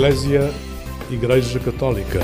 Eclésia Igreja Católica.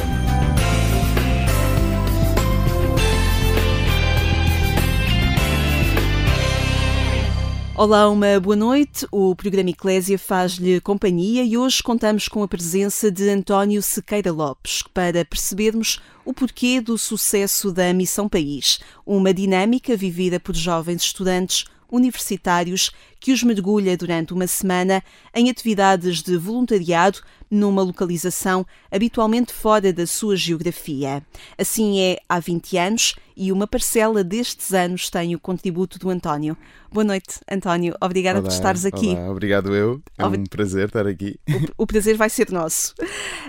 Olá, uma boa noite. O programa Eclésia faz-lhe companhia e hoje contamos com a presença de António Sequeira Lopes para percebermos o porquê do sucesso da Missão País, uma dinâmica vivida por jovens estudantes universitários que os mergulha durante uma semana em atividades de voluntariado numa localização habitualmente fora da sua geografia. Assim é há 20 anos e uma parcela destes anos tem o contributo do António. Boa noite, António. Obrigada olá, por estares aqui. Olá, obrigado eu. É um prazer estar aqui. O, o, prazer vai ser nosso.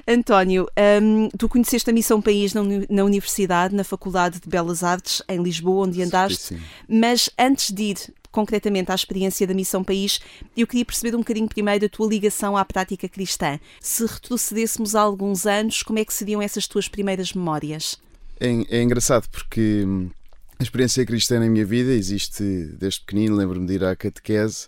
António, um, tu conheceste a Missão País na, na, Universidade, na Faculdade de Belas Artes, em Lisboa, onde andaste. Sim, sim. Mas antes de ir concretamente à experiência da Missão País, eu queria perceber um bocadinho primeiro a tua ligação à prática cristã. Se retrocedêssemos há alguns anos, como é que seriam essas tuas primeiras memórias? É, é engraçado porque hum, a experiência cristã na minha vida existe desde pequenino, lembro-me de ir à catequese.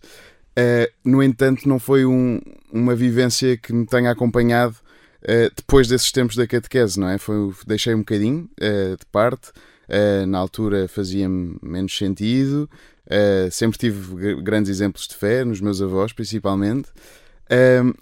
Uh, no entanto, não foi um, uma vivência que me tenha acompanhado uh, depois desses tempos da catequese, não é? Foi, deixei um bocadinho uh, de parte. na altura fazia-me menos sentido, sempre tive grandes exemplos de fé, nos meus avós principalmente.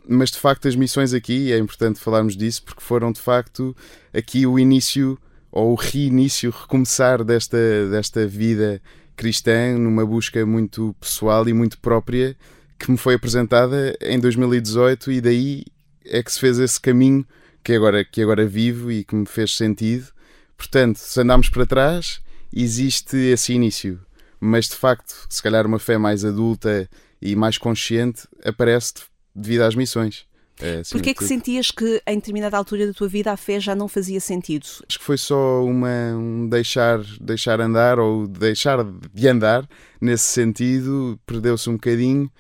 Mas de facto, as missões aqui, é importante falarmos disso, porque foram de facto aqui o início ou o reinício, recomeçar desta, desta vida cristã, numa busca muito pessoal e muito própria, que me foi apresentada em 2018, e daí é que se fez esse caminho que agora, que agora vivo e que me fez sentido. Portanto, se andarmos para trás, existe esse início mas de facto, se calhar uma fé mais adulta e mais consciente aparece devido às missões. É, Porquê é que sentias que em determinada altura da tua vida a fé já não fazia sentido? Acho que foi só uma, um deixar, deixar andar ou deixar de andar nesse sentido, perdeu-se um bocadinho,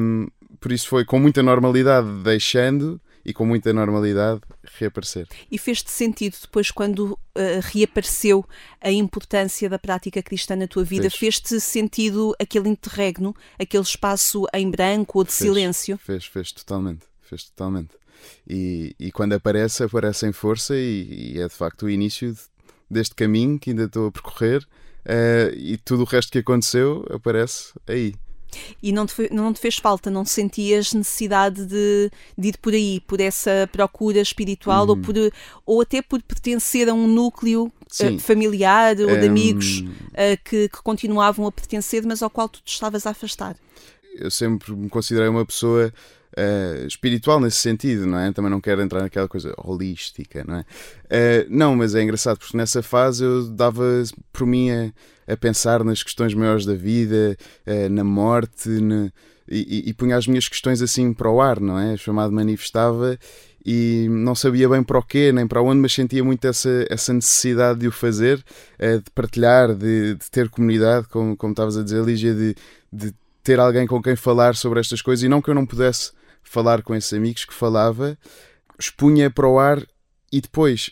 um, por isso foi com muita normalidade deixando e com muita normalidade reaparecer. E fez-te sentido depois quando uh, reapareceu a importância da prática cristã na tua vida? Fez-te sentido aquele interregno, aquele espaço em branco ou de fez, silêncio? Fez, fez totalmente, fez totalmente. E, e quando aparece, aparece em força e, e é de facto o início de, deste caminho que ainda estou a percorrer uh, e tudo o resto que aconteceu aparece aí. E não te, não te fez falta, não sentias necessidade de, de ir por aí, por essa procura espiritual ou, uhum. por, ou até por pertencer a um núcleo uh, familiar ou de amigos uh, que, que continuavam a pertencer, mas ao qual tu te estavas a afastar? Eu sempre me considerei uma pessoa Uh, espiritual nesse sentido, não é? Também não quero entrar naquela coisa holística, não é? Uh, não, mas é engraçado porque nessa fase eu dava por mim a, a pensar nas questões maiores da vida, uh, na morte, ne, e, e, e punha as minhas questões assim para o ar, não é? Chamado manifestava e não sabia bem para o quê, nem para onde, mas sentia muito essa, essa necessidade de o fazer, de partilhar, de, de ter comunidade, como, como estavas a dizer, Lígia, de, de ter alguém com quem falar sobre estas coisas e não que eu não pudesse falar com esses amigos que falava, expunha para o ar e depois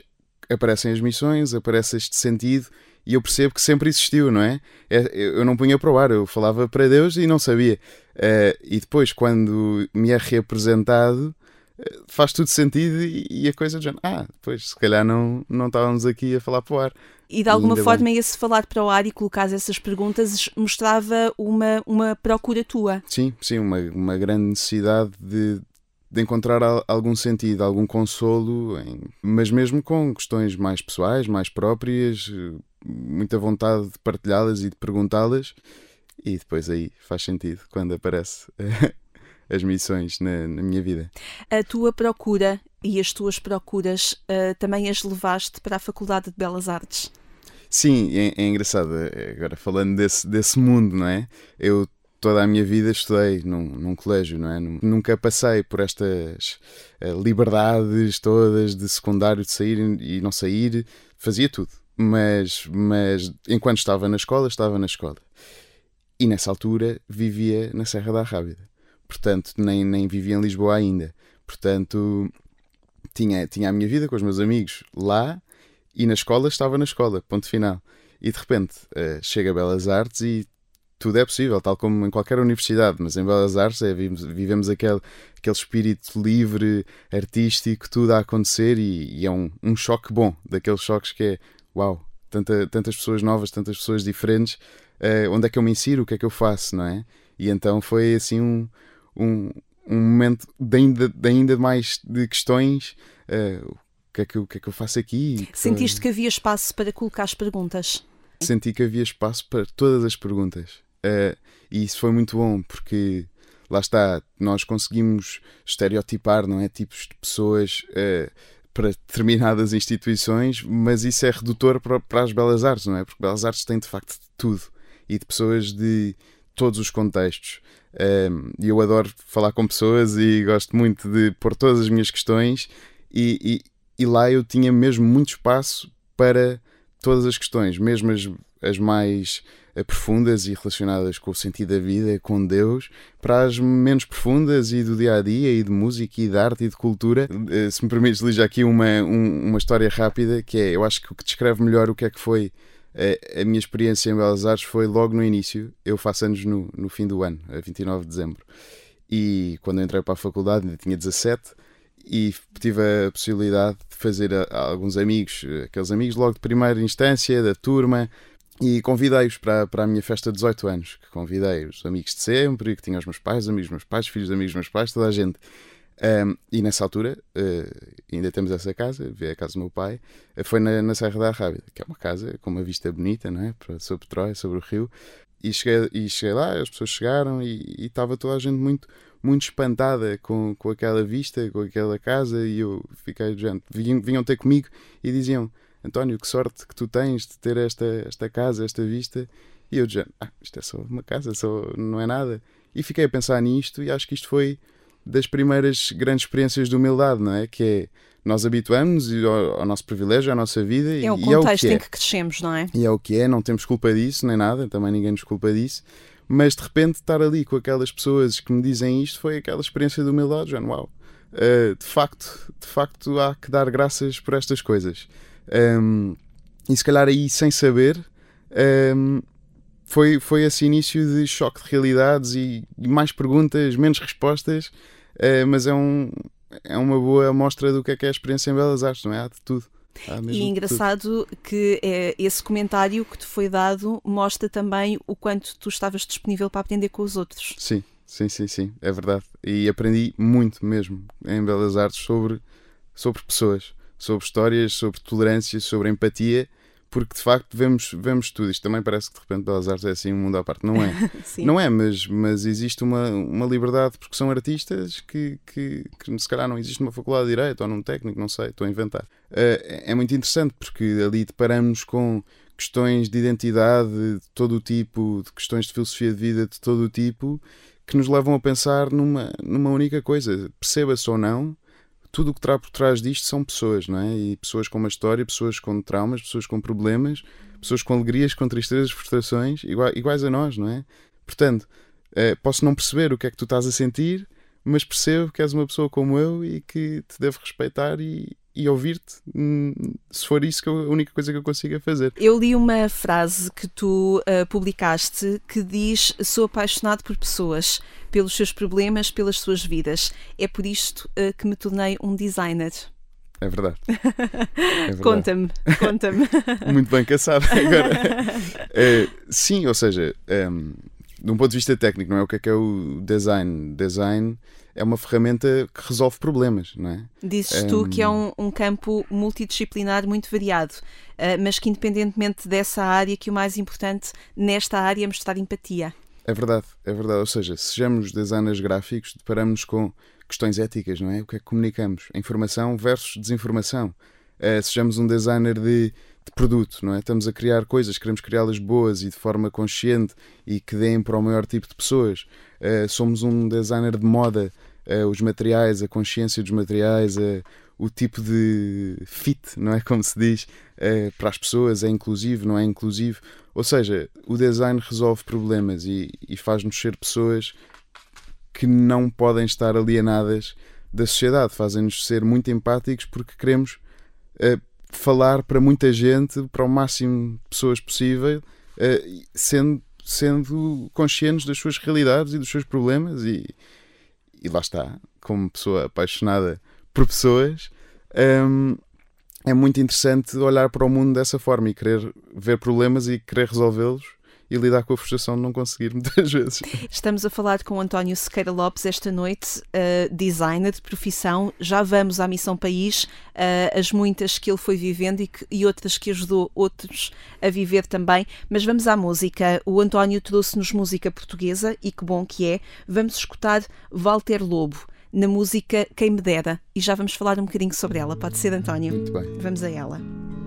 aparecem as missões, aparece este sentido e eu percebo que sempre existiu, não é? é eu não punha para o ar, eu falava para Deus e não sabia. Uh, e depois, quando me é reapresentado, eh, faz tudo sentido e, a coisa já. Ah, depois, se calhar não, não estávamos aqui a falar para o ar. E de alguma forma, bem. esse falar para o ar e colocar essas perguntas mostrava uma, uma procura tua. Sim, sim, uma, uma grande necessidade de, de encontrar algum sentido, algum consolo, em, mas mesmo com questões mais pessoais, mais próprias, muita vontade de partilhá-las e de perguntá-las, e depois aí faz sentido quando aparece as missões na, na, minha vida. A tua procura e as tuas procuras uh, também as levaste para a Faculdade de Belas Artes? Sim, é, é engraçado. É, agora falando desse, desse mundo, não é? Eu toda a minha vida estudei num, num colégio, não é? Nunca passei por estas uh, liberdades todas de secundário, de sair e não sair, fazia tudo. Mas, mas enquanto estava na escola, estava na escola. E nessa altura vivia na Serra da Rábida. Portanto, nem, nem vivia em Lisboa ainda. Portanto, tinha, tinha a minha vida com os meus amigos lá e na escola estava na escola, ponto final. E de repente uh, chega a Belas Artes e tudo é possível, tal como em qualquer universidade, mas em Belas Artes é, vivemos, aquele, aquele espírito livre, artístico, tudo a acontecer e, e é um, um choque bom, daqueles choques que é uau, tanta, tantas pessoas novas, tantas pessoas diferentes, uh, onde é que eu me insiro, o que é que eu faço, não é? E então foi assim um, um, um momento de ainda, de ainda mais de questões. Uh, que é que eu, o que é que eu faço aqui? Sentiste que havia espaço para colocar as perguntas? Senti que havia espaço para todas as perguntas. Uh, e isso foi muito bom, porque lá está, nós conseguimos estereotipar, não é? Tipos de pessoas uh, para determinadas instituições, mas isso é redutor para, para, as belas artes, não é? Porque belas artes têm de facto de tudo e de pessoas de todos os contextos. E eu adoro falar com pessoas e gosto muito de pôr todas as minhas questões, e, e, lá eu tinha mesmo muito espaço para todas as questões, mesmo as, as mais eh, profundas e relacionadas com o sentido da vida, com Deus, para as menos profundas e do dia a dia, e de música, e de arte, e de cultura. Eh, se me permites, li já aqui uma, um, uma história rápida, que é, eu acho que o que descreve melhor o que é que foi a, eh, a minha experiência em Belas Artes foi logo no início. Eu faço anos no, no fim do ano, a 29 de dezembro. E quando eu entrei para a faculdade, ainda tinha 17 e tive a possibilidade de fazer a, a alguns amigos, aqueles amigos logo de primeira instância, da turma, e convidei-os para, para a minha festa de 18 anos, que convidei os amigos de sempre, que tinha os meus pais, amigos dos meus pais, filhos de amigos dos meus pais, toda a gente. Um, e nessa altura, uh, ainda temos essa casa, é a casa do meu pai, foi na, na Serra da Rábida, que é uma casa com uma vista bonita, não é? sobre Troia, sobre o rio. E cheguei, e cheguei lá, as pessoas chegaram e, e estava toda a gente muito, muito espantada com, com aquela vista, com aquela casa. E eu fiquei, gente, vinham, vinham ter comigo e diziam: António, que sorte que tu tens de ter esta, esta casa, esta vista. E eu dizia, ah, isto é só uma casa, só, não é nada. E fiquei a pensar nisto e acho que isto foi das primeiras grandes experiências de humildade, não é? Que é, nós habituamos ao, ao nosso privilégio, à nossa vida. É o contexto é o que é. em que crescemos, não é? E é o que é, não temos culpa disso, nem nada, também ninguém nos culpa disso. Mas de repente estar ali com aquelas pessoas que me dizem isto foi aquela experiência de humildade, já, uau. Uh, de facto, de facto há que dar graças por estas coisas. Um, e se calhar aí, sem saber, um, foi, foi esse início de choque de realidades e, e mais perguntas, menos respostas, uh, mas é, um, é uma boa amostra do que é que é a experiência em Belas Artes, não é? Há de tudo. E engraçado que é, esse comentário que te foi dado mostra também o quanto tu estavas disponível para aprender com os outros. Sim, sim, sim, sim, é verdade. E aprendi muito mesmo em Belas Artes sobre, sobre pessoas sobre histórias, sobre tolerância, sobre empatia, porque de facto vemos, vemos tudo. Isto também parece que de repente Belas Artes é assim um mundo à parte. Não é. não é, mas, mas existe uma, uma liberdade porque são artistas que, que, que se calhar não existe numa faculdade de Direito ou num técnico, não sei, estou a inventar. Uh, é muito interessante porque ali deparamos com questões de identidade de todo o tipo, de questões de filosofia de vida de todo o tipo, que nos levam a pensar numa, numa única coisa, perceba-se ou não, tudo o que está por trás disto são pessoas, não é? E pessoas com uma história, pessoas com traumas, pessoas com problemas, pessoas com alegrias, com tristezas, frustrações, iguais, iguais a nós, não é? Portanto, eh, posso não perceber o que é que tu estás a sentir, mas percebo que és uma pessoa como eu e que te devo respeitar e, e ouvir-te, hum, se for isso que eu, a única coisa que eu consiga fazer. Eu li uma frase que tu uh, publicaste que diz: Sou apaixonado por pessoas, pelos seus problemas, pelas suas vidas. É por isto uh, que me tornei um designer. É verdade. É verdade. conta-me, conta-me. Muito bem caçado agora. Uh, sim, ou seja, um, de um ponto de vista técnico, não é o que é que é o design? Design é uma ferramenta que resolve problemas, não é? Dizes um... tu que é um, um, campo multidisciplinar muito variado, uh, mas que independentemente dessa área, que o mais importante nesta área é mostrar empatia. É verdade, é verdade. Ou seja, sejamos designers gráficos, deparamos com questões éticas, não é? O que é que comunicamos? Informação versus desinformação. Uh, sejamos um designer de, de, produto, não é? Estamos a criar coisas, queremos criá-las boas e de forma consciente e que deem para o maior tipo de pessoas. Uh, somos um designer de moda, uh, os materiais, a consciência dos materiais, uh, o tipo de fit, não é como se diz, para as pessoas, é inclusivo, não é inclusivo. Ou seja, o design resolve problemas e, e faz-nos ser pessoas que não podem estar alienadas da sociedade, fazem-nos ser muito empáticos porque queremos falar para muita gente, para o máximo de pessoas possível, sendo sendo conscientes das suas realidades e dos seus problemas e, e lá está, como pessoa apaixonada por pessoas, um, é muito interessante olhar para o mundo dessa forma e querer ver problemas e querer resolvê-los e lidar com a frustração de não conseguir muitas vezes. Estamos a falar com o António Sequeira Lopes esta noite, uh, designer de profissão. Já vamos à Missão País, uh, as muitas que ele foi vivendo e, que, e outras que ajudou outros a viver também. Mas vamos à música. O António trouxe-nos música portuguesa e que bom que é. Vamos escutar Walter Lobo na música Quem Me Dera e já vamos falar um bocadinho sobre ela. Pode ser, António? Muito bem. Vamos a ela.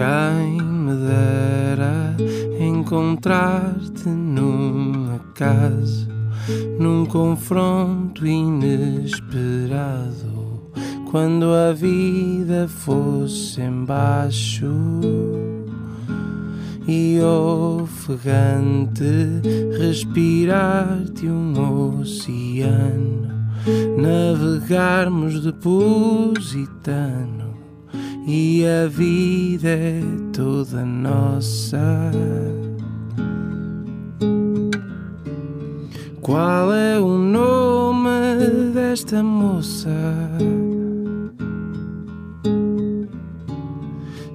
Quem me dera encontrar-te num acaso, num confronto inesperado, quando a vida fosse embaixo e ofegante respirar-te um oceano, navegarmos de positano e a vida é toda nossa. Qual é o nome desta moça?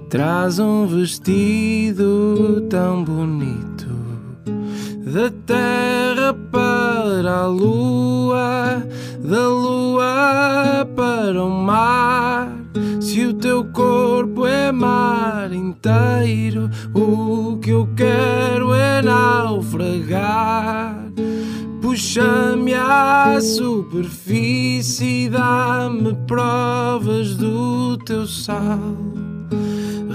Traz um vestido tão bonito da terra para a lua, da lua para o mar se o teu corpo é mar inteiro, o que eu quero é naufragar. Puxa-me à superfície, dá-me provas do teu sal.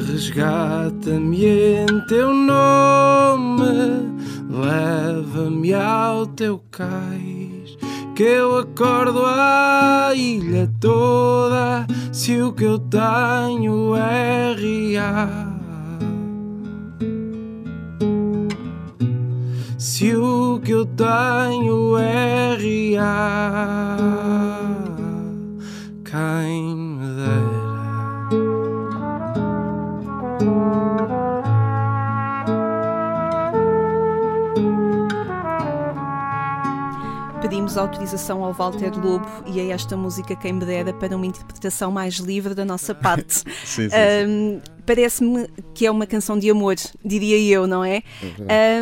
Resgata-me em teu nome, leva-me ao teu cais que eu acordo a ilha toda se o que eu tenho é real. Se o que eu tenho é real, quem pedimos autorização ao Walter Lobo e a esta música Quem Me Dera para uma interpretação mais livre da nossa parte. sim, sim, um, Parece-me que é uma canção de amor, diria eu, não é?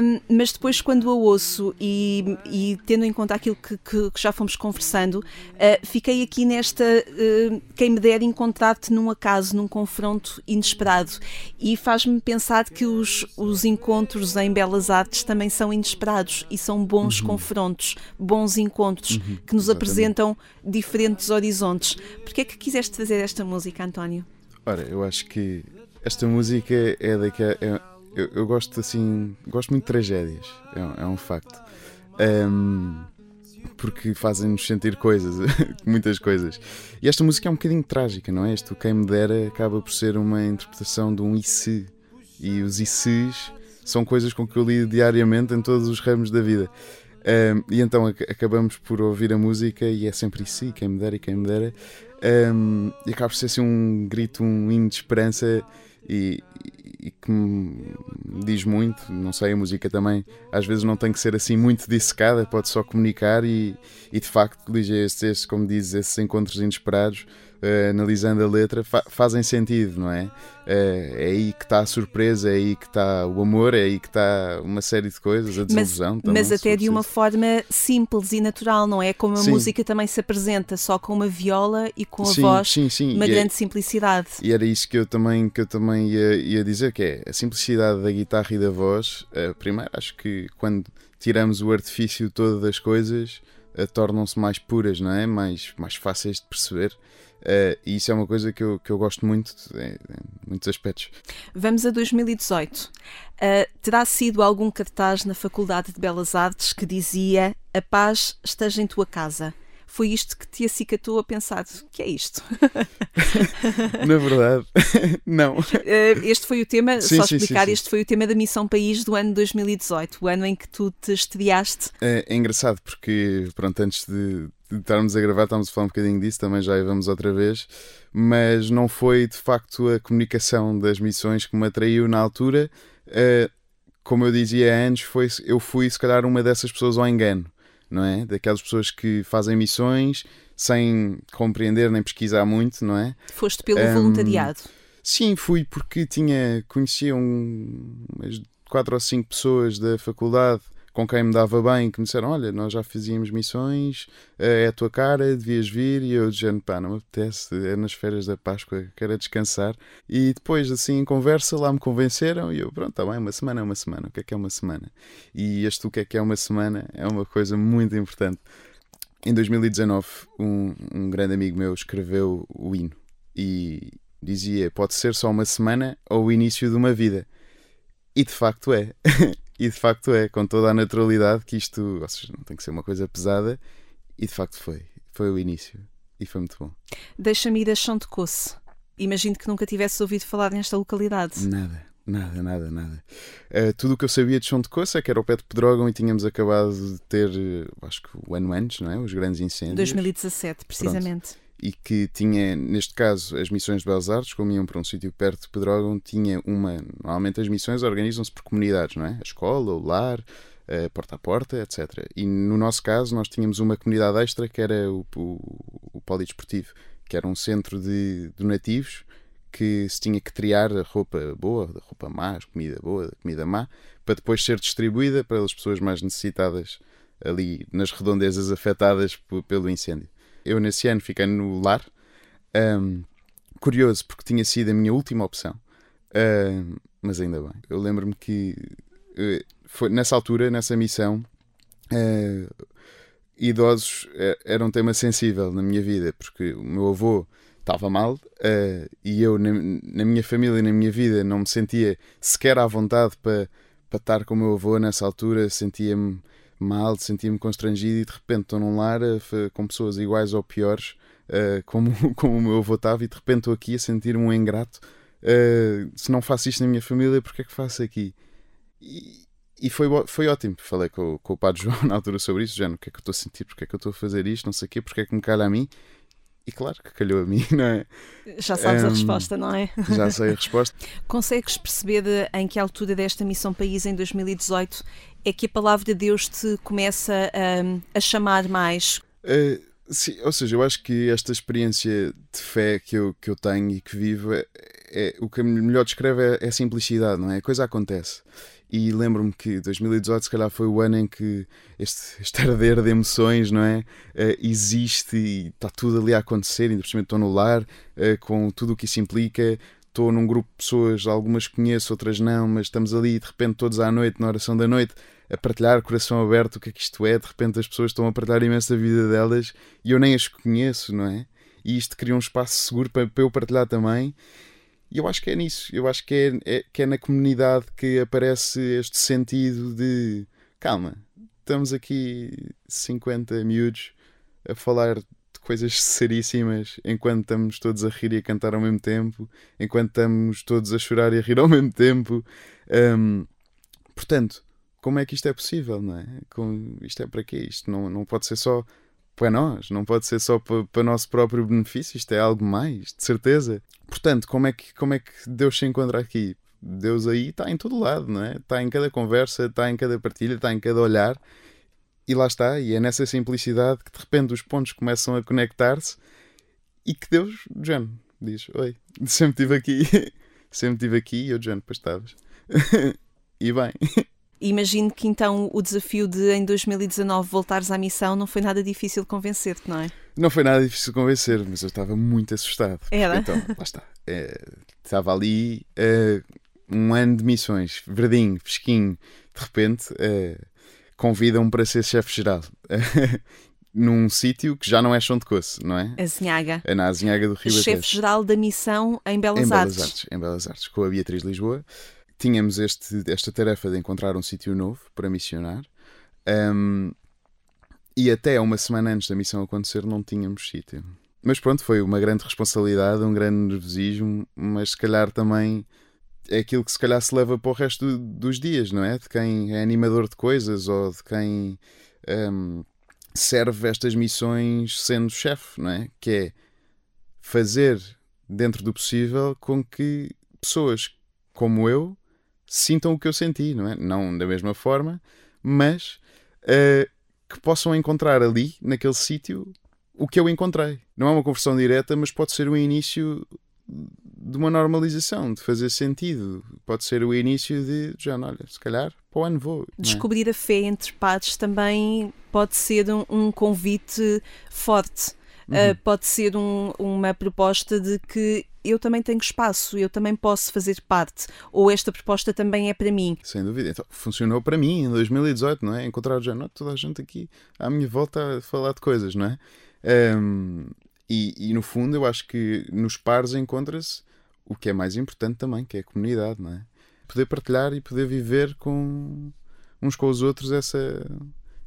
um, mas depois, quando a ouço e, e tendo em conta aquilo que, que, que já fomos conversando, uh, fiquei aqui nesta. Uh, quem me dera encontrar-te num acaso, num confronto inesperado. E faz-me pensar que os, os encontros em Belas Artes também são inesperados e são bons uhum. confrontos, bons encontros uhum, que nos exatamente. apresentam diferentes horizontes. Porquê é que quiseste fazer esta música, António? Ora, eu acho que esta música é daqui é, eu, eu, gosto assim, gosto muito de tragédias, é, é um facto. Um, porque fazem-nos sentir coisas, muitas coisas. E esta música é um bocadinho trágica, não é? Este Quem Me Dera acaba por ser uma interpretação de um e se. E os e se's são coisas com que eu lido diariamente em todos os ramos da vida. Um, e então acabamos por ouvir a música e é sempre isso, si, quem me dera e quem me dera. Um, e acaba por ser assim um grito, um hino de esperança e, e, que me diz muito. Não sei, a música também às vezes não tem que ser assim muito dissecada, pode só comunicar e, e de facto, estes, estes, como dizes, esses encontros inesperados uh, analisando a letra, fa fazem sentido, não é? Uh, é aí que está a surpresa, é aí que está o amor, é aí que está uma série de coisas, a desilusão mas, também. Mas até de uma forma simples e natural, não é? Como a sim. música também se apresenta, só com uma viola e com a sim, voz, sim, sim. uma e é grande é, simplicidade. E era isso que eu também, que eu também ia, ia dizer, que é a simplicidade da guitarra e da voz. Uh, primeiro, acho que quando tiramos o artifício todo das coisas, tornam-se mais puras, não é? Mais, mais fáceis de perceber. Uh, e isso é uma coisa que eu, que eu gosto muito em, muitos aspectos. Vamos a 2018. Uh, eh, terá sido algum cartaz na Faculdade de Belas Artes que dizia A paz esteja em tua casa? foi isto que te acicatou a pensar: que é isto? Na verdade, não. Eh, este foi o tema, sim, só sim, explicar, sim, este foi o tema da Missão País do ano 2018, o ano em que tu te estreaste. É, é engraçado porque, pronto, antes de estarmos a gravar, estamos a falar um bocadinho disso, também já vamos outra vez, mas não foi de facto a comunicação das missões que me atraiu na altura. Uh, como eu dizia antes, foi, eu fui se calhar uma dessas pessoas ao engano, não é? Daquelas pessoas que fazem missões sem compreender nem pesquisar muito, não é? Foste pelo um, voluntariado. Sim, fui porque tinha, conhecia um, umas quatro ou cinco pessoas da faculdade com quem me dava bem, que me disseram: Olha, nós já fazíamos missões, eh, é a tua cara, devias vir. E eu dizendo: Pá, não me apetece, é nas férias da Páscoa, quero descansar. E depois, assim, em conversa, lá me convenceram. E eu: Pronto, tá bem, uma semana é uma semana. O que é que é uma semana? E este o que é que é uma semana é uma coisa muito importante. Em 2019, um, um grande amigo meu escreveu o hino e dizia: Pode ser só uma semana ou o início de uma vida. E de facto é. E de facto é, com toda a naturalidade, que isto ou seja, não tem que ser uma coisa pesada. E de facto foi. Foi o início. E foi muito bom. Deixa-me ir a Chão de Coço. Imagino que nunca tivesse ouvido falar nesta localidade. Nada, nada, nada, nada. Uh, tudo o que eu sabia de Chão de Coço é que era o pé de Pedrógão e tínhamos acabado de ter, acho que o ano antes, não é? Os grandes incêndios. 2017, precisamente. Pronto e que tinha, neste caso, as missões de Belas Artes, como iam para um sítio perto de Pedrógão, tinha uma. Normalmente as missões organizam-se por comunidades, não é? A escola, o lar, a porta a porta, etc. E no nosso caso, nós tínhamos uma comunidade extra que era o, o, o Polidesportivo, que era um centro de donativos que se tinha que triar a roupa boa, da roupa má, a comida boa, da comida má, para depois ser distribuída para as pessoas mais necessitadas ali nas redondezas afetadas pelo incêndio. Eu, nesse ano, fiquei no lar. Um, curioso, porque tinha sido a minha última opção. Um, mas ainda bem. Eu lembro-me que uh, foi nessa altura, nessa missão, uh, idosos uh, era um tema sensível na minha vida, porque o meu avô estava mal uh, e eu, na, na, minha família, na minha vida, não me sentia sequer à vontade para, para estar com o meu avô nessa altura, sentia-me mal, sentia-me constrangido e de repente estou num lar uh, com pessoas iguais ou piores, uh, como, como o meu avô estava, e de repente estou aqui a sentir-me um ingrato. Uh, se não faço isto na minha família, porque é que faço aqui? E, e foi, foi ótimo. Falei com, com o Padre João na altura sobre isso, já o que é que eu estou a sentir, porque é que eu estou a fazer isto, não sei o quê, porque é que me calha a mim. E claro que calhou a mim, não é? Já sabes um, a resposta, não é? Já sei a resposta. Consegues perceber de, em que altura desta Missão País em 2018 é que a palavra de Deus te começa a, a chamar mais? Uh, sim, ou seja, eu acho que esta experiência de fé que eu, que eu tenho e que vivo é, é o que melhor descreve é, é a simplicidade, não é? A coisa acontece. E lembro-me que 2018 se calhar foi o ano em que este, este arder de emoções, não é? Uh, existe e está tudo ali a acontecer, cima estou no lar, uh, com tudo o que isso implica. Estou num grupo de pessoas, algumas conheço, outras não, mas estamos ali de repente todos à noite, na oração da noite, a partilhar, coração aberto, o que é que isto é. De repente as pessoas estão a partilhar imenso a vida delas e eu nem as conheço, não é? E isto cria um espaço seguro para, para eu partilhar também. E eu acho que é nisso, eu acho que é, é, que é na comunidade que aparece este sentido de calma, estamos aqui 50 miúdos a falar de coisas seríssimas enquanto estamos todos a rir e a cantar ao mesmo tempo, enquanto estamos todos a chorar e a rir ao mesmo tempo. Um, portanto, como é que isto é possível, não é? Com, isto é para quê? Isto não, não pode ser só para nós, não pode ser só para, para nosso próprio benefício, isto é algo mais, de certeza. Portanto, como é que, como é que Deus se encontra aqui? Deus aí está em todo lado, não é? Está em cada conversa, está em cada partilha, está em cada olhar. E lá está, e é nessa simplicidade que de repente os pontos começam a conectar-se e que Deus, John, diz: Oi, sempre estive aqui, sempre estive aqui e eu, John, depois estavas. e bem. Imagino que então o desafio de em 2019 voltares à missão não foi nada difícil de convencer-te, não é? Não foi nada difícil de convencer, mas eu estava muito assustado. Era? Então, lá está. É, estava ali é, um ano de missões, verdinho, fresquinho. De repente, é, convidam-me para ser chefe-geral. num sítio que já não é chão de coço, não é? Azinhaga. É na Azinhaga do Rio Chefe-geral da missão em Belas, em Artes. Belas Artes. Em Belas Artes, com a Beatriz Lisboa tínhamos este, esta tarefa de encontrar um sítio novo para missionar. Um, e até uma semana antes da missão acontecer não tínhamos sítio. Mas pronto, foi uma grande responsabilidade, um grande nervosismo, mas se calhar também é aquilo que se calhar se leva para o resto dos dias, não é? De quem é animador de coisas ou de quem um, serve estas missões sendo chefe, não é? Que é fazer dentro do possível com que pessoas como eu sintam o que eu senti, não é? Não da mesma forma, mas uh, que possam encontrar ali, naquele sítio, o que eu encontrei. Não é uma conversão direta, mas pode ser o início de uma normalização, de fazer sentido. Pode ser o início de, já, olha, se calhar para o ano vou. É? Descobrir a fé entre pares também pode ser um, um convite forte. Uhum. Uh, pode ser um, uma proposta de que eu também tenho espaço, eu também posso fazer parte, ou esta proposta também é para mim. Sem dúvida. Então, funcionou para mim em 2018, não é? Encontrar já não, toda a gente aqui à minha volta a falar de coisas, não é? Um, e, e, no fundo eu acho que nos pares encontra-se o que é mais importante também, que é a comunidade, não é? Poder partilhar e poder viver com uns com os outros essa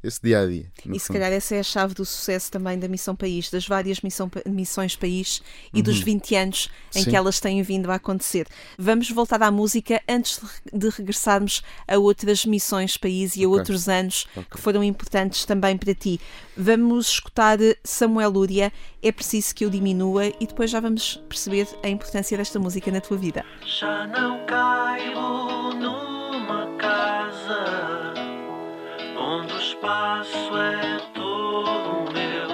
esse dia a dia. E se calhar essa é a chave do sucesso também da Missão País, das várias missão, missões País e uhum. dos 20 anos em Sim. que elas têm vindo a acontecer. Vamos voltar à música antes de regressarmos a outras missões País e a okay. outros anos okay. que foram importantes também para ti. Vamos escutar Samuel Lúria, É Preciso Que Eu Diminua, e depois já vamos perceber a importância desta música na tua vida. Já não caibo numa casa espaço é todo meu.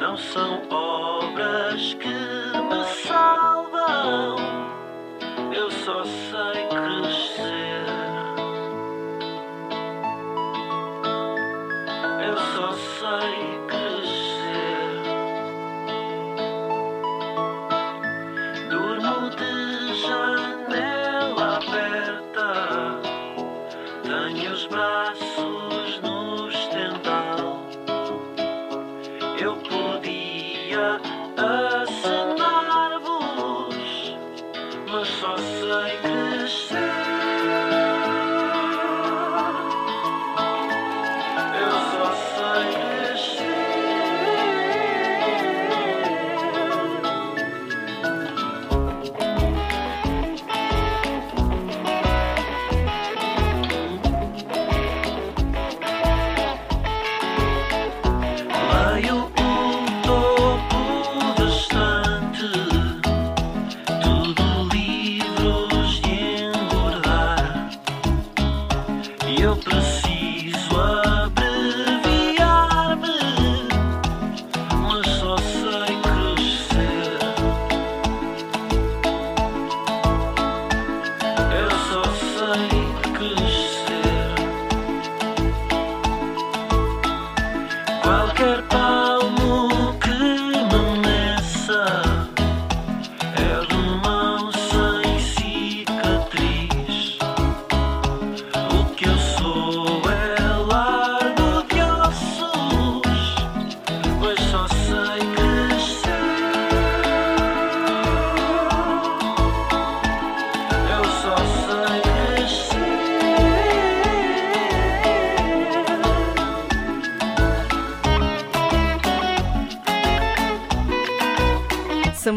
Não são obras que me salvam, eu só sei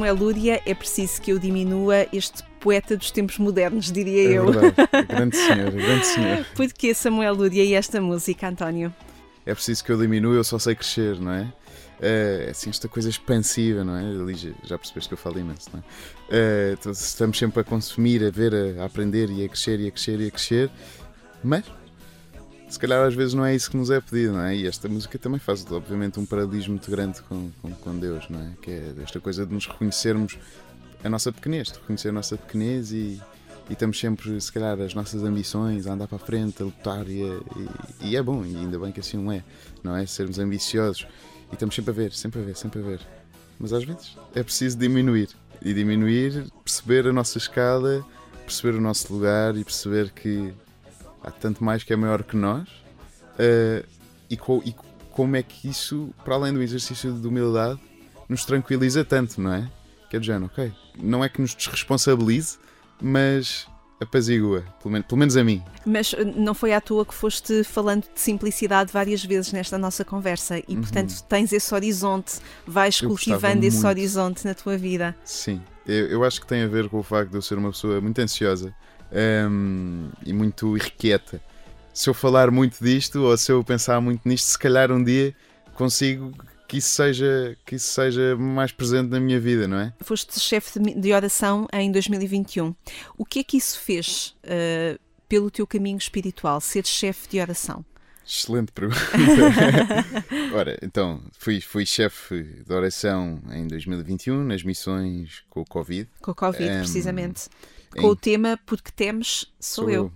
Samuel Lúria, é preciso que eu diminua este poeta dos tempos modernos, diria é eu. Verdade. grande senhor, grande senhor. Porquê Samuel Lúria e esta música, António? É preciso que eu diminua, eu só sei crescer, não é? É assim, esta coisa expansiva, não é? Ali já percebeste que eu falo imenso, não é? é então, estamos sempre a consumir, a ver, a aprender e a crescer e a crescer e a crescer, mas se calhar às vezes não é isso que nos é pedido, não é? E esta música também faz, obviamente, um paralelismo muito grande com, com, com Deus, não é? Que é esta coisa de nos reconhecermos a nossa pequenez, de reconhecer a nossa pequenez e, e estamos sempre, se calhar, as nossas ambições a andar para a frente, a lutar e, é, e, e, é bom, e ainda bem que assim não é, não é? Sermos ambiciosos e estamos sempre a ver, sempre a ver, sempre a ver. Mas às vezes é preciso diminuir e diminuir, perceber a nossa escala, perceber o nosso lugar e perceber que há tanto mais que é maior que nós uh, e, co e, como é que isso, para além do exercício de humildade, nos tranquiliza tanto, não é? Que é do género, ok, não é que nos desresponsabilize, mas apazigua, pelo menos, pelo menos a mim. Mas eh, não foi à toa que foste falando de simplicidade várias vezes nesta nossa conversa e, uhum. portanto, tens esse horizonte, vais eu cultivando esse horizonte na tua vida. Sim, eu, eu acho que tem a ver com o facto de eu ser uma pessoa muito ansiosa um, e muito irrequieta. se eu falar muito disto ou se eu pensar muito nisto, se calhar um dia consigo que isso seja, que isso seja mais presente na minha vida, não é? Foste chefe de, oração em 2021. O que é que isso fez uh, pelo teu caminho espiritual, ser chefe de oração? Excelente pergunta. Ora, então, fui, fui chefe de oração em 2021 nas missões com o Covid. Com o Covid, Em- precisamente. Em- Com o tema Porque temes, sou, eu.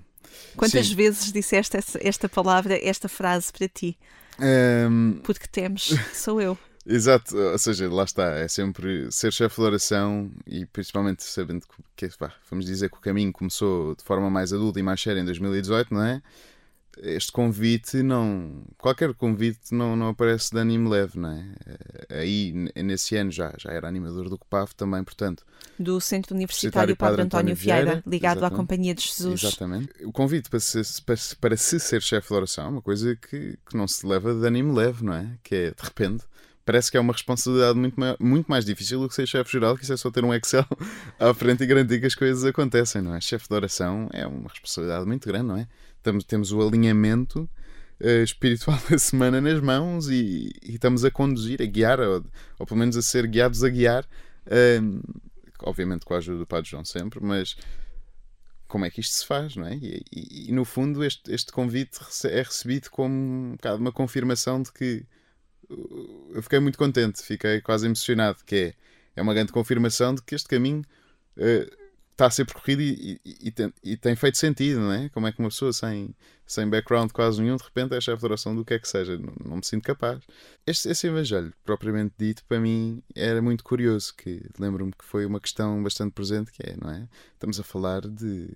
Quantas Sim. vezes disseste essa- esta palavra, esta frase para ti? Ahm, Porque temes, sou eu. Exato, ou seja, lá está, é sempre ser chefe de oração e principalmente sabendo que, que, vá, vamos dizer que o caminho começou de forma mais adulta e mais séria em 2018, não é? Este convite não. Qualquer convite não, não aparece de ânimo leve, não é? Eh, Aí, nesse ano, já, já era animador do COPAV também, portanto. Do Centro Universitário Padre Padre António António Vieira, Vieira, ligado à exatamente. Companhia de Jesus. Exatamente. O convite para se, para, para se ser chefe de oração é uma coisa que, que não se leva de ânimo leve, não é? Que é, de repente, parece que é uma responsabilidade muito, maior- muito mais difícil do que ser chefe geral, que isso é só ter um Excel à frente e garantir que as coisas acontecem, não é? Chefe de oração é uma responsabilidade muito grande, não é? Temos, temos o alinhamento eh, espiritual da semana nas mãos e, e estamos a conduzir, a guiar, ou, ou pelo menos a ser guiados a guiar, eh, obviamente com a ajuda do Padre João sempre, mas como é que isto se faz, não é? E, e- e, no fundo este, este convite é recebido como um bocado uma confirmação de que uh, eu fiquei muito contente, fiquei quase emocionado, que é, é uma grande confirmação de que este caminho uh, está a ser percorrido e, e- e tem, e tem feito sentido, não é? Como é que uma pessoa sem, sem background quase nenhum de repente é chefe de oração do que é que seja, não, não me sinto capaz. Este, esse evangelho, propriamente dito, para mim era muito curioso, que lembro-me que foi uma questão bastante presente, que é, não é? Estamos a falar de,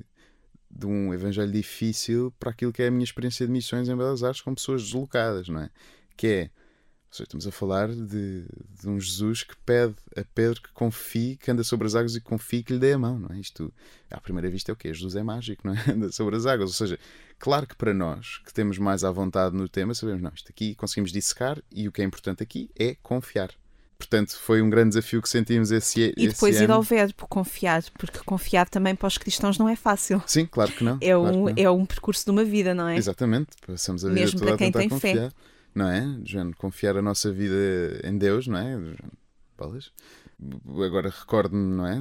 de um evangelho difícil para aquilo que é a minha experiência de missões em Belas Artes com pessoas deslocadas, não é? Que é, seja, estamos a falar de, de um Jesus que pede a Pedro que confie, que anda sobre as águas e que confie que lhe dê a mão, não é? Isto, à primeira vista, é o quê? Jesus é mágico, não é? Anda sobre as águas, ou seja, claro que para nós, que temos mais à vontade no tema, sabemos, não, isto aqui conseguimos dissecar e o que é importante aqui é confiar. Portanto, foi um grande desafio que sentimos esse, E depois esse ir ao ano. verbo, confiar, porque confiar também para os cristãos não é fácil. Sim, claro que não. É claro um, não. é um percurso de uma vida, não é? Exatamente, passamos a vida Mesmo toda para quem a tem fé. Não é? Jane, confiar a nossa vida em Deus, não é? Bolas. Agora recordo-me, não é?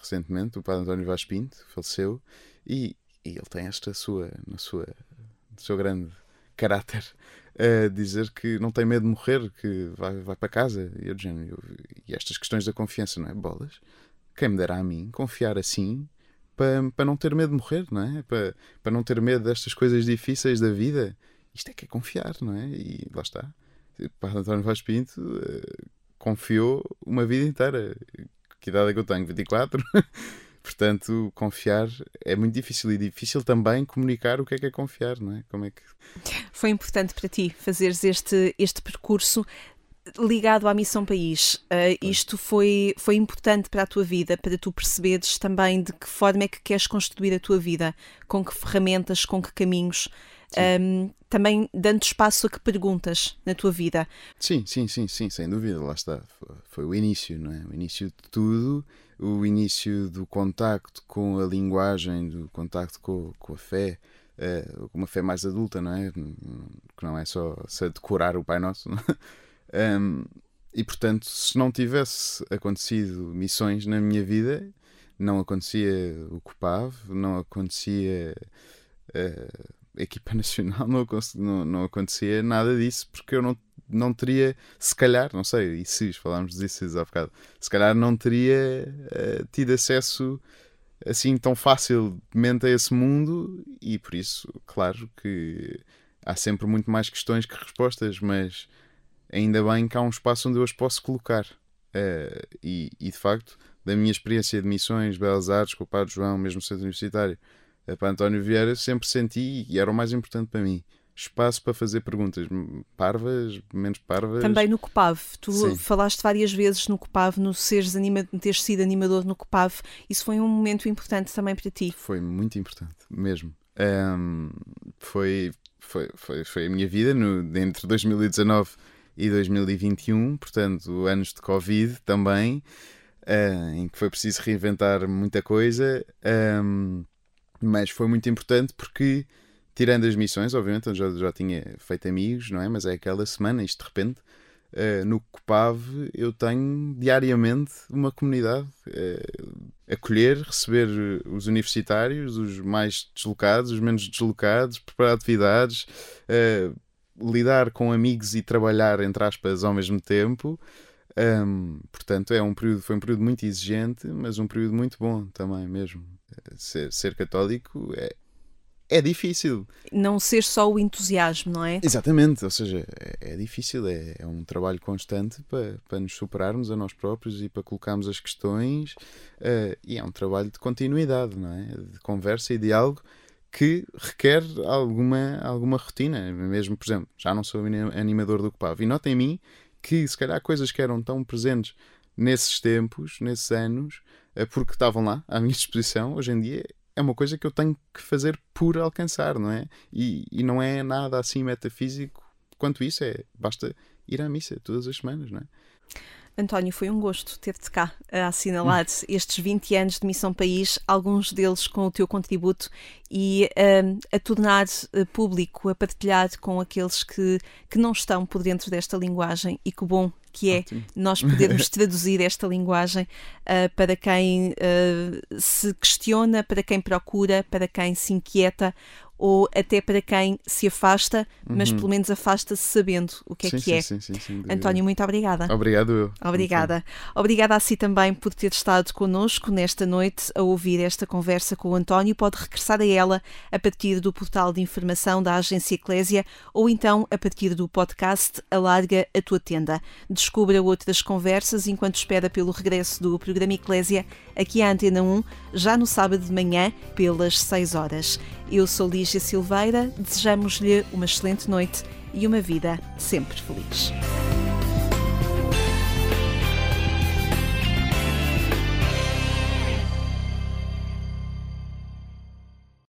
Recentemente, o Padre António Vaz Pinto faleceu e, e ele tem esta sua, na sua, no seu grande caráter, a dizer que não tem medo de morrer, que vai, vai para casa. E, eu, eu- e estas questões da confiança, não é? Bolas. Quem me dera a mim confiar assim para, para não ter medo de morrer, não é? Para, para não ter medo destas coisas difíceis da vida. Isto é que é confiar, não é? E lá está. Padre António Vaz Pinto eh, confiou uma vida inteira. Que idade é que eu tenho? 24? Portanto, confiar é muito difícil e difícil também comunicar o que é que é confiar, não é? Como é que Foi importante para ti fazeres este, este percurso ligado à Missão País. Uh, isto foi, foi importante para a tua vida, para tu perceberes também de que forma é que queres construir a tua vida, com que ferramentas, com que caminhos. Um, também dando espaço a que perguntas na tua vida. Sim, sim, sim, sim, sem dúvida, lá está. Foi, o início, não é? O início de tudo, o início do contacto com a linguagem, do contacto com, com a fé, eh, uma fé mais adulta, não é? Que não é só se decorar o Pai Nosso. é? Um, e portanto, se não tivesse acontecido missões na minha vida, não acontecia o COPAV, não acontecia. eh, equipa nacional não, não, não acontecia nada disso porque eu não, não teria, se calhar, não sei, e se falámos disso há bocado, se calhar não teria eh, tido acesso assim tão facilmente a esse mundo e por isso, claro que há sempre muito mais questões que respostas, mas ainda bem que há um espaço onde eu as posso colocar. Eh, e, e de facto, da minha experiência de missões, Belas Artes, com o Padre João, mesmo centro universitário, para António Vieira, sempre senti, e era o mais importante para mim, espaço para fazer perguntas parvas, menos parvas. Também no COPAV. Tu Sim. falaste várias vezes no COPAV, no seres anima teres sido animador no COPAV. Isso foi um momento importante também para ti. Foi muito importante, mesmo. Ahm, foi, foi, foi, foi a minha vida no, entre 2019 e 2021, portanto, anos de Covid também, ah, em que foi preciso reinventar muita coisa, ahm, mas foi muito importante porque tirando as missões, obviamente, já, já tinha feito amigos, não é? Mas é aquela semana, isto de repente, uh, no COPAV, eu tenho diariamente uma comunidade. Uh, acolher, receber os universitários, os mais deslocados, os menos deslocados, preparar atividades, uh, lidar com amigos e trabalhar, entre aspas, ao mesmo tempo. Um, portanto, é um período, foi um período muito exigente, mas um período muito bom também mesmo. Ser, ser católico é, é difícil. Não ser só o entusiasmo, não é? Exatamente, ou seja, é, é difícil, é, é, um trabalho constante para, para nos superarmos a nós próprios e para colocarmos as questões, uh, e é um trabalho de continuidade, não é? De conversa e diálogo que requer alguma, alguma rotina. Mesmo, por exemplo, já não sou animador do COPAV e nota em mim que se calhar coisas que eram tão presentes nesses tempos, nesses anos, porque estavam lá à minha disposição, hoje em dia é uma coisa que eu tenho que fazer por alcançar, não é? E, e não é nada assim metafísico quanto isso, é basta ir à missa todas as semanas, não é? António, foi um gosto ter-te cá a assinalar estes 20 anos de Missão País, alguns deles com o teu contributo e uh, a tornar uh, público, a partilhar com aqueles que, que não estão por dentro desta linguagem e que bom que é Ótimo. nós podermos traduzir esta linguagem uh, para quem uh, se questiona, para quem procura, para quem se inquieta ou até para quem se afasta, mas uhum. pelo menos afasta-se sabendo o que é sim, que é. Sim, sim, sim, António, muito obrigada. Obrigado eu. Obrigada. Obrigada a si também por ter estado connosco nesta noite a ouvir esta conversa com o António. Pode regressar a ela a partir do portal de informação da Agência Eclésia ou então a partir do podcast Alarga a Tua Tenda. Descubra outras conversas enquanto espera pelo regresso do programa Eclésia aqui à Antena 1, já no sábado de manhã, pelas 6 horas. Eu sou Lígia Silveira, desejamos-lhe uma excelente noite e uma vida sempre feliz.